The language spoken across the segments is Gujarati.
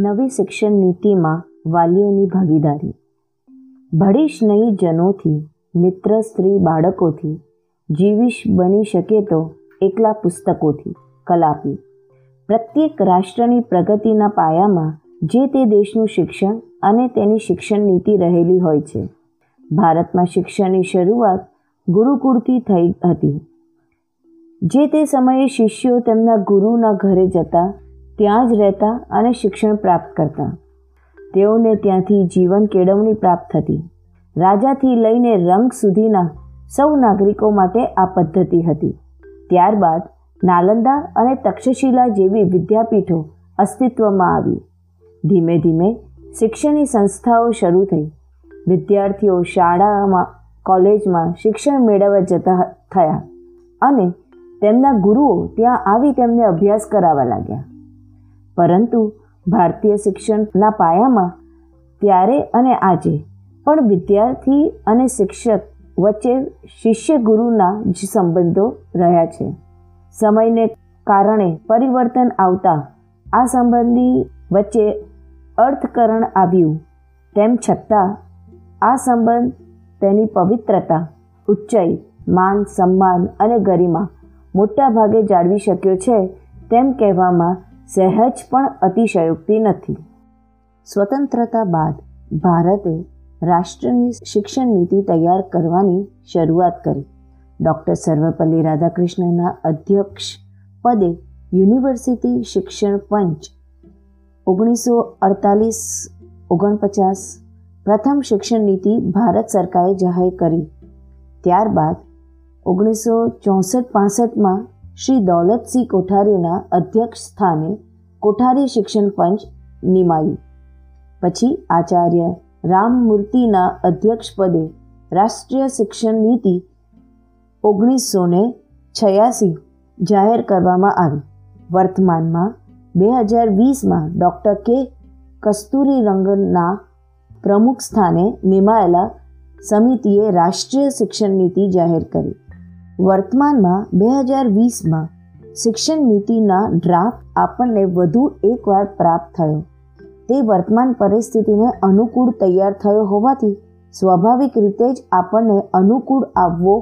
નવી શિક્ષણ નીતિમાં વાલીઓની ભાગીદારી. ભળીશ નહીં જનોથી, મિત્ર, સ્ત્રી, બાળકોથી, જીવીશ બની શકે તો એકલા પુસ્તકોથી, કલાપી. પ્રત્યેક રાષ્ટ્રની પ્રગતિના પાયામાં જે તે દેશનું શિક્ષણ અને તેની શિક્ષણ નીતિ રહેલી હોય છે. ભારતમાં શિક્ષણની શરૂઆત ગુરુકુળથી થઈ હતી. જે તે સમયે શિષ્યો તેમના ગુરુના ઘરે જતા ત્યાં જ રહેતા અને શિક્ષણ પ્રાપ્ત કરતા. તેઓને ત્યાંથી જીવન કેળવણી પ્રાપ્ત થતી. રાજાથી લઈને રંગ સુધીના સૌ નાગરિકો માટે આ પદ્ધતિ હતી. ત્યારબાદ નાલંદા અને તક્ષશિલા જેવી વિદ્યાપીઠો અસ્તિત્વમાં આવી. ધીમે ધીમે શિક્ષણની સંસ્થાઓ શરૂ થઈ. વિદ્યાર્થીઓ શાળામાં, કોલેજમાં શિક્ષણ મેળવવા જતા થયા અને તેમના ગુરુઓ ત્યાં આવી તેમને અભ્યાસ કરાવવા લાગ્યા. પરંતુ ભારતીય શિક્ષણના પાયામાં ત્યારે અને આજે પણ વિદ્યાર્થી અને શિક્ષક વચ્ચે શિષ્ય ગુરુના જ સંબંધો રહ્યા છે. સમયને કારણે પરિવર્તન આવતા આ સંબંધી વચ્ચે અર્થકરણ આવ્યું. તેમ છતાં, આ સંબંધ તેની પવિત્રતા, ઉચ્ચાઈ, માન, સન્માન અને ગરિમા મોટા ભાગે જાળવી શક્યો છે તેમ કહેવામાં સહેજ પણ અતિશયોક્તિ નથી. સ્વતંત્રતા બાદ ભારતે રાષ્ટ્રની શિક્ષણ નીતિ તૈયાર કરવાની શરૂઆત કરી. ડૉક્ટર સર્વપલ્લી રાધાકૃષ્ણના અધ્યક્ષ પદે યુનિવર્સિટી શિક્ષણ પંચ ઓગણીસો અડતાલીસ ઓગણપચાસ પ્રથમ શિક્ષણ નીતિ ભારત સરકારે જાહેર કરી. ત્યારબાદ ઓગણીસો ચોસઠ પાસઠમાં શ્રી દૌલતસિંહ કોઠારીના અધ્યક્ષ સ્થાને કોઠારી શિક્ષણ પંચ નિમાયું. પછી આચાર્ય રામમૂર્તિના અધ્યક્ષપદે રાષ્ટ્રીય શિક્ષણ નીતિ ઓગણીસો ને છયાસી જાહેર કરવામાં આવી. વર્તમાનમાં બે હજાર વીસમાં ડૉક્ટર કે કસ્તુરી રંગના પ્રમુખ સ્થાને નિમાયેલા સમિતિએ રાષ્ટ્રીય શિક્ષણ નીતિ જાહેર કરી. વર્તમાનમાં બે હજાર વીસમાં શિક્ષણ નીતિના ડ્રાફ્ટ આપણને વધુ એકવાર પ્રાપ્ત થયો. તે વર્તમાન પરિસ્થિતિને અનુકૂળ તૈયાર થયો હોવાથી સ્વાભાવિક રીતે જ આપણને અનુકૂળ આવવો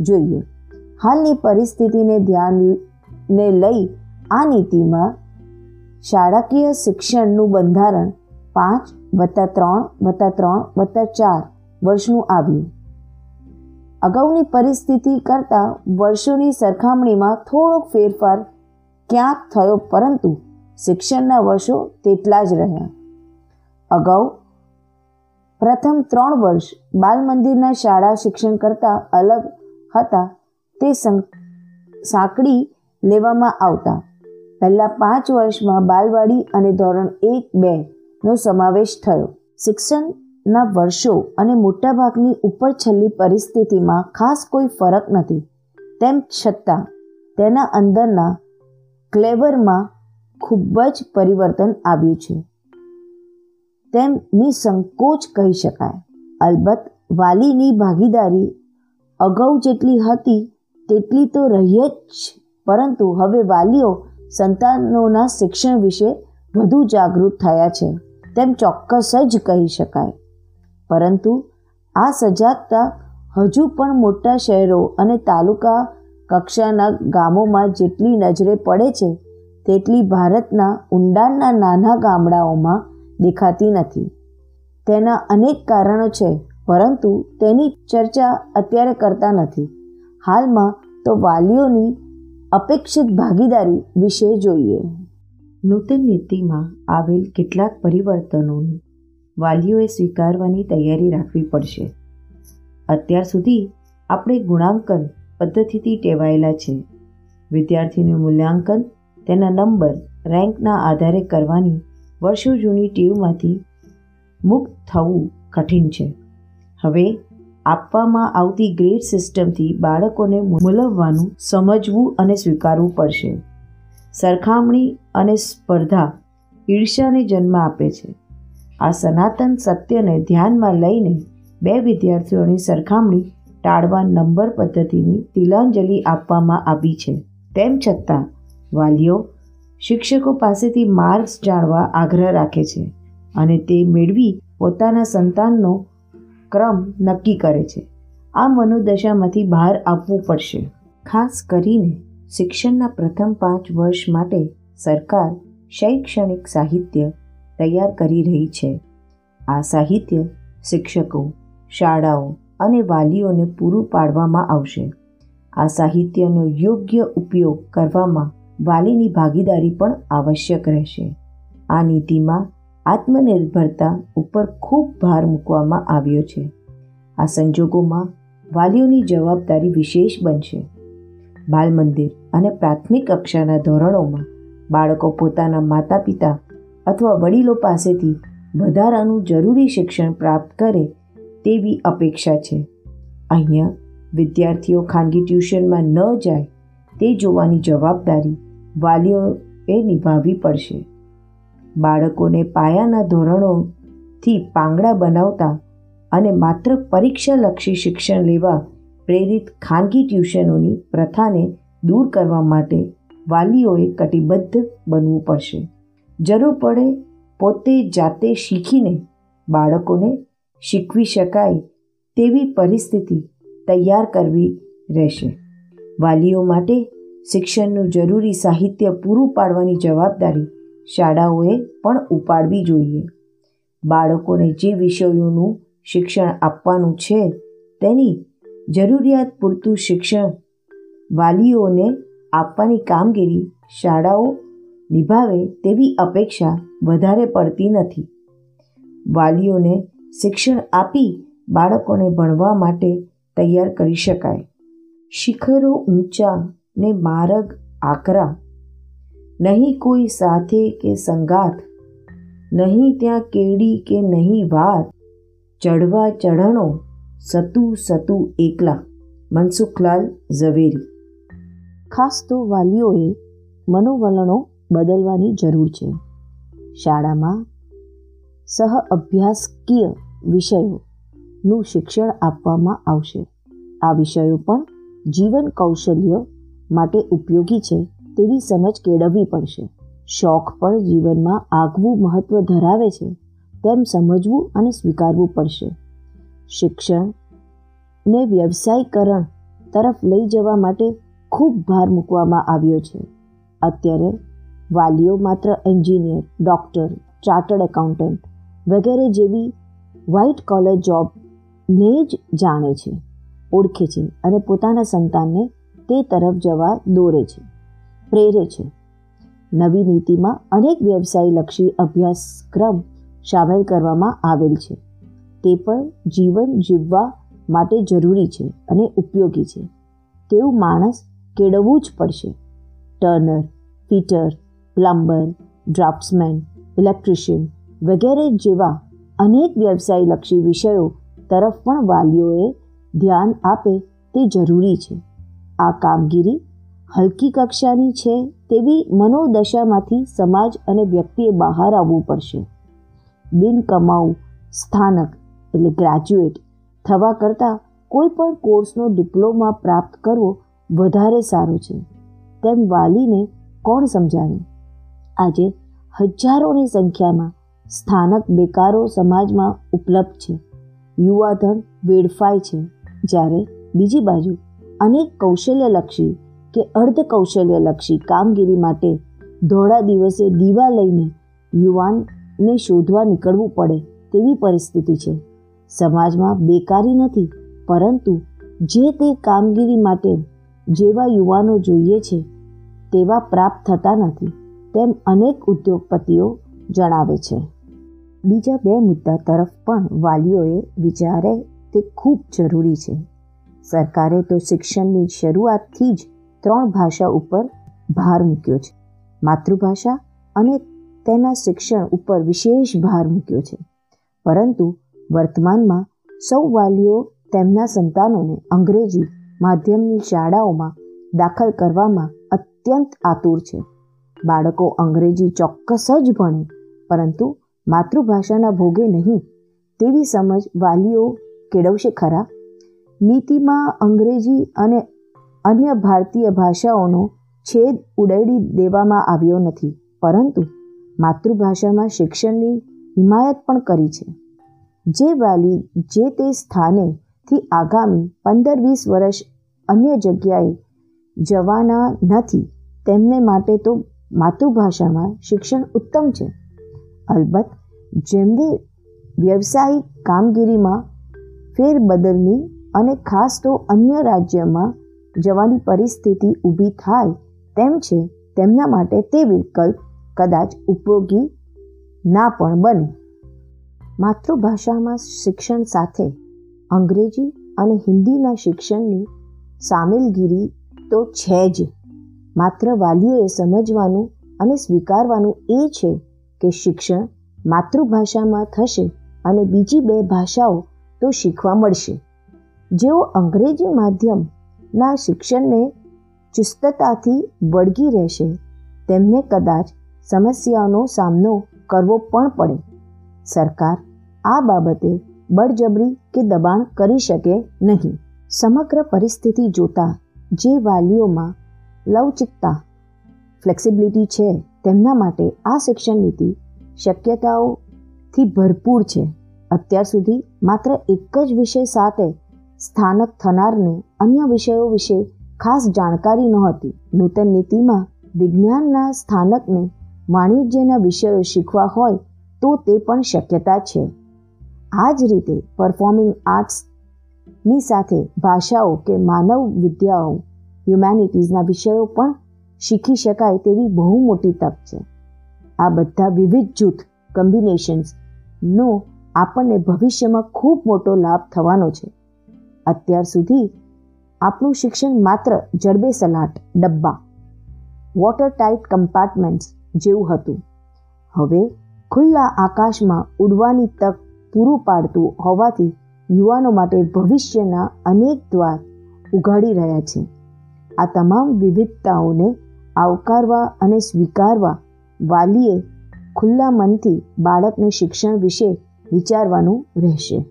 જોઈએ. હાલની પરિસ્થિતિને ધ્યાનને લઈ આ નીતિમાં શાળાકીય શિક્ષણનું બંધારણ પાંચ વત્તા ત્રણ વત્તા ત્રણ વત્તા ચાર વર્ષનું આવ્યું. અગાઉની પરિસ્થિતિ કરતાં વર્ષોની સરખામણીમાં થોડોક ફેરફાર ક્યાંક થયો, પરંતુ શિક્ષણના વર્ષો તેટલા જ રહ્યા. અગાઉ પ્રથમ ત્રણ વર્ષ બાલ મંદિરના શાળા શિક્ષણ કરતાં અલગ હતા, તે સાંકડી લેવામાં આવતા. પહેલાં પાંચ વર્ષમાં બાલવાડી અને ધોરણ એક બે નો સમાવેશ થયો. શિક્ષણ ના વર્ષો અને મોટાભાગની ઉપર છેલ્લી પરિસ્થિતિમાં ખાસ કોઈ ફરક નથી. તેમ છતાં, તેના અંદરના ક્લેવરમાં ખૂબ જ પરિવર્તન આવ્યું છે. તેમ નિસંકોચ કહી શકાય. અલબત્ત, વાલીની ભાગીદારી અગાઉ જેટલી હતી, તેટલી તો રહી જ પરંતુ હવે વાલીઓ સંતાનોના શિક્ષણ વિશે વધુ જાગૃત થયા છે. તેમ ચોક્કસ જ કહી શકાય. પરંતુ આ સજાગતા હજુ પણ મોટા શહેરો અને તાલુકા કક્ષાના ગામોમાં જેટલી નજરે પડે છે, તેટલી ભારતના ઊંડાણના નાના ગામડાઓમાં દેખાતી નથી. તેના અનેક કારણો છે, પરંતુ તેની ચર્ચા અત્યારે કરતા નથી. હાલમાં તો વાલીઓની અપેક્ષિત ભાગીદારી વિશે જોઈએ. નૂતન નીતિમાં આવેલ કેટલાક પરિવર્તનોનું વાલીઓએ સ્વીકારવાની તૈયારી રાખવી પડશે. અત્યાર સુધી આપણે ગુણાંકન પદ્ધતિથી ટેવાયેલા છે. વિદ્યાર્થીનું મૂલ્યાંકન, તેના નંબર, રેન્કના આધારે કરવાની વર્ષો જૂની ટેવમાંથી મુક્ત થવું કઠિન છે. હવે, આપવામાં આવતી ગ્રેડ સિસ્ટમથી બાળકોને મૂલવવાનું સમજવું અને સ્વીકારવું પડશે. સરખામણી અને સ્પર્ધા ઈર્ષાને જન્મ આપે છે. આ સનાતન સત્યને ધ્યાનમાં લઈને બે વિદ્યાર્થીઓની સરખામણી ટાળવા નંબર પદ્ધતિની તિલાંજલિ આપવામાં આવી છે. તેમ છતાં, વાલીઓ શિક્ષકો પાસેથી માર્ક્સ જાણવા આગ્રહ રાખે છે અને તે મેળવી પોતાના સંતાનનો ક્રમ નક્કી કરે છે. આ મનોદશામાંથી બહાર આવવું પડશે. ખાસ કરીને શિક્ષણના પ્રથમ પાંચ વર્ષ માટે સરકાર શૈક્ષણિક સાહિત્ય તૈયાર કરી રહી છે. આ સાહિત્ય શિક્ષકો, શાળાઓ અને વાલીઓને પૂરું પાડવામાં આવશે. આ સાહિત્યનો યોગ્ય ઉપયોગ કરવામાં વાલીની ભાગીદારી પણ આવશ્યક રહેશે. આ નીતિમાં આત્મનિર્ભરતા ઉપર ખૂબ ભાર મૂકવામાં આવ્યો છે. આ સંજોગોમાં વાલીઓની જવાબદારી વિશેષ બનશે. બાલ મંદિર અને પ્રાથમિક કક્ષાના ધોરણોમાં બાળકો પોતાના માતા પિતા અથવા વડીલો પાસેથી વધારાનું જરૂરી શિક્ષણ પ્રાપ્ત કરે તેવી અપેક્ષા છે. અહીંયા વિદ્યાર્થીઓ ખાનગી ટ્યુશનમાં ન જાય તે જોવાની જવાબદારી વાલીઓએ નિભાવવી પડશે. બાળકોને પાયાના ધોરણોથી પાંગડા બનાવતા અને માત્ર પરીક્ષાલક્ષી શિક્ષણ લેવા પ્રેરિત ખાનગી ટ્યુશનોની પ્રથાને દૂર કરવા માટે વાલીઓએ કટિબદ્ધ બનવું પડશે. જરૂર પડે પોતે જાતે શીખીને બાળકોને શીખવી શકાય તેવી પરિસ્થિતિ તૈયાર કરવી રહેશે. વાલીઓ માટે શિક્ષણનું જરૂરી સાહિત્ય પૂરું પાડવાની જવાબદારી શાળાઓએ પણ ઉપાડવી જોઈએ. બાળકોને જે વિષયોનું શિક્ષણ આપવાનું છે તેની જરૂરિયાત પૂરતું શિક્ષણ વાલીઓને આપવાની કામગીરી શાળાઓ નિભાવે તેવી અપેક્ષા વધારે પડતી નથી. વાલીઓને શિક્ષણ આપી બાળકોને ભણવા માટે તૈયાર કરી શકાય. શિખરો ઊંચા ને માર્ગ આકરા. નહીં કોઈ સાથે કે સંગાથ. નહીં ત્યાં કેડી કે નહીં વાત ચડવા ચઢણો સતુ સતુ એકલા. મનસુખલાલ ઝવેરી. ખાસ તો વાલીઓએ મનોવલણો બદલવાની જરૂર છે. શાળામાં સહ અભ્યાસકીય વિષયોનું શિક્ષણ આપવામાં આવશે. આ વિષયો પણ જીવન કૌશલ્ય માટે ઉપયોગી છે તેવી સમજ કેળવવી પડશે. શોખ પણ જીવનમાં આગવું મહત્વ ધરાવે છે, તેમ સમજવું અને સ્વીકારવું પડશે. શિક્ષણને વ્યવસાયીકરણ તરફ લઈ જવા માટે ખૂબ ભાર મૂકવામાં આવ્યો છે. અત્યારે વાલીઓ માત્ર એન્જિનિયર, ડૉક્ટર, ચાર્ટર્ડ એકાઉન્ટન્ટ વગેરે જેવી વ્હાઇટ કોલર જોબને જ જાણે છે, ઓળખે છે અને પોતાના સંતાનને તે તરફ જવા દોરે છે, પ્રેરે છે. નવી નીતિમાં અનેક વ્યવસાયલક્ષી અભ્યાસક્રમ સામેલ કરવામાં આવેલ છે. તે પણ જીવન જીવવા માટે જરૂરી છે અને ઉપયોગી છે. તેવું માણસ કેળવવું જ પડશે. Turner, fitter plumber, draftsman, electrician વગેરે જેવા અનેક વ્યવસાયલક્ષી વિષયો તરફ પણ વાલીઓએ ધ્યાન આપે તે જરૂરી છે. આ કામગીરી હલકી કક્ષાની છે તેવી મનોદશામાંથી સમાજ અને વ્યક્તિએ બહાર આવવું પડશે. બિન કમાઉ સ્થાનક એટલે ગ્રેજ્યુએટ થવા કરતાં કોઈ પણ કોર્સનો ડિપ્લોમા પ્રાપ્ત કરવો વધારે સારો છે. તેમ વાલીને કોણ સમજાવે? આજે હજારોની સંખ્યામાં સ્થાનક બેકારો સમાજમાં ઉપલબ્ધ છે. યુવાધન વેડફાય છે. જ્યારે બીજી બાજુ અનેક કૌશલ્યલક્ષી કે અર્ધ કૌશલ્યલક્ષી કામગીરી માટે ધોળા દિવસે દીવા લઈને યુવાનને શોધવા નીકળવું પડે તેવી પરિસ્થિતિ છે. સમાજમાં બેકારી નથી, પરંતુ જે તે કામગીરી માટે જેવા યુવાનો જોઈએ છે, તેવા પ્રાપ્ત થતા નથી. તેમ અનેક ઉદ્યોગપતિઓ જણાવે છે. બીજા બે મુદ્દા તરફ પણ વાલીઓએ વિચારે તે ખૂબ જરૂરી છે. સરકારે તો શિક્ષણની શરૂઆતથી જ ત્રણ ભાષા ઉપર ભાર મૂક્યો છે. માતૃભાષા અને તેના શિક્ષણ ઉપર વિશેષ ભાર મૂક્યો છે. પરંતુ વર્તમાનમાં સૌ વાલીઓ તેમના સંતાનોને અંગ્રેજી માધ્યમની શાળાઓમાં દાખલ કરવામાં અત્યંત આતુર છે. બાળકો અંગ્રેજી ચોક્કસ જ ભણે, પરંતુ માતૃભાષાના ભોગે નહીં તેવી સમજ વાલીઓ કેળવશે ખરા? નીતિમાં અંગ્રેજી અને અન્ય ભારતીય ભાષાઓનો છેદ ઉડાડી દેવામાં આવ્યો નથી, પરંતુ માતૃભાષામાં શિક્ષણની હિમાયત પણ કરી છે. જે વાલી જે તે સ્થાનેથી આગામી પંદર વીસ વર્ષ અન્ય જગ્યાએ જવાના નથી, તેમને માટે તો માતૃભાષામાં શિક્ષણ ઉત્તમ છે. અલબત્ત, જેમની વ્યવસાયિક કામગીરીમાં ફેરબદલની અને ખાસ તો અન્ય રાજ્યમાં જવાની પરિસ્થિતિ ઊભી થાય તેમ છે, તેમના માટે તે વિકલ્પ કદાચ ઉપયોગી ના પણ બને. માતૃભાષામાં શિક્ષણ સાથે અંગ્રેજી અને હિન્દીના શિક્ષણની સામેલગીરી તો છે જ. માત્ર વાલીઓએ સમજવાનું અને સ્વીકારવાનું એ છે કે શિક્ષણ માતૃભાષામાં થશે અને બીજી બે ભાષાઓ તો શીખવા મળશે. જેઓ અંગ્રેજી માધ્યમના શિક્ષણને ચુસ્તતાથી વળગી રહેશે, તેમને કદાચ સમસ્યાઓનો સામનો કરવો પણ પડે. સરકાર આ બાબતે બળજબરી કે દબાણ કરી શકે નહીં. સમગ્ર પરિસ્થિતિ જોતા જે વાલીઓમાં લવચિકતા ફ્લેક્સિબિલિટી છે, તેમના માટે આ શિક્ષણ નીતિ શક્યતાઓથી ભરપૂર છે. અત્યાર સુધી માત્ર એક જ વિષય સાથે સ્થાનક થનારને અન્ય વિષયો વિશે ખાસ જાણકારી નહોતી. નૂતન નીતિમાં વિજ્ઞાનના સ્થાનકને વાણિજ્યના વિષયો શીખવા હોય તો તે પણ શક્યતા છે. આ જ રીતે પરફોર્મિંગ આર્ટ્સની સાથે ભાષાઓ કે માનવ વિદ્યાઓ હ્યુમેનિટીઝના વિષયો પણ શીખી શકાય તેવી બહુ મોટી તક છે. આ બધા વિવિધ જૂથ કોમ્બિનેશન્સનો આપણને ભવિષ્યમાં ખૂબ મોટો લાભ થવાનો છે. અત્યાર સુધી આપણું શિક્ષણ માત્ર જડબે સલાટ, ડબ્બા વોટર ટાઈટ કમ્પાર્ટમેન્ટ્સ જેવું હતું. હવે ખુલ્લા આકાશમાં ઉડવાની તક પૂરું પાડતું હોવાથી યુવાનો માટે ભવિષ્યના અનેક દ્વાર ઉઘાડી રહ્યા છે. આ તમામ વિવિધતાઓને આવકારવા અને સ્વીકારવા વાલીએ ખુલ્લા મનથી બાળકને શિક્ષણ વિશે વિચારવાનું રહેશે.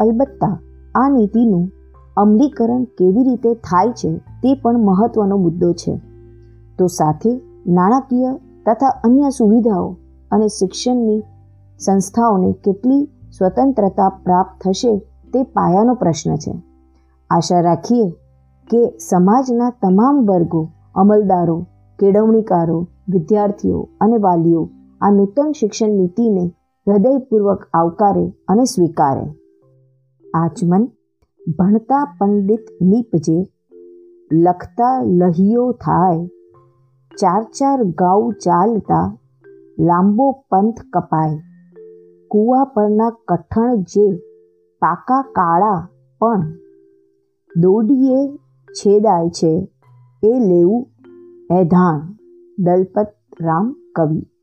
અલબત્તા, આ નીતિનું અમલીકરણ કેવી રીતે થાય છે તે પણ મહત્વનો મુદ્દો છે. તો સાથે નાણાકીય તથા અન્ય સુવિધાઓ અને શિક્ષણની સંસ્થાઓને કેટલી સ્વતંત્રતા પ્રાપ્ત થશે તે પાયાનો પ્રશ્ન છે. આશા રાખીએ કે સમાજના તમામ વર્ગો, અમલદારો, કેળવણીકારો, વિદ્યાર્થીઓ અને વાલીઓ આ નૂતન શિક્ષણ નીતિને હૃદયપૂર્વક આવકારે અને સ્વીકારે. આચમન ભણતા પંડિત નીપજે, લખતા લહિયો થાય, ચાર ચાર ગાઉ ચાલતા, લાંબો પંથ કપાય, કૂવા પરના કઠણ જે, પાકા કાળા પણ, દોડીએ છેદાય છે. એ લેવું એધાન દલપત રામ કવિ.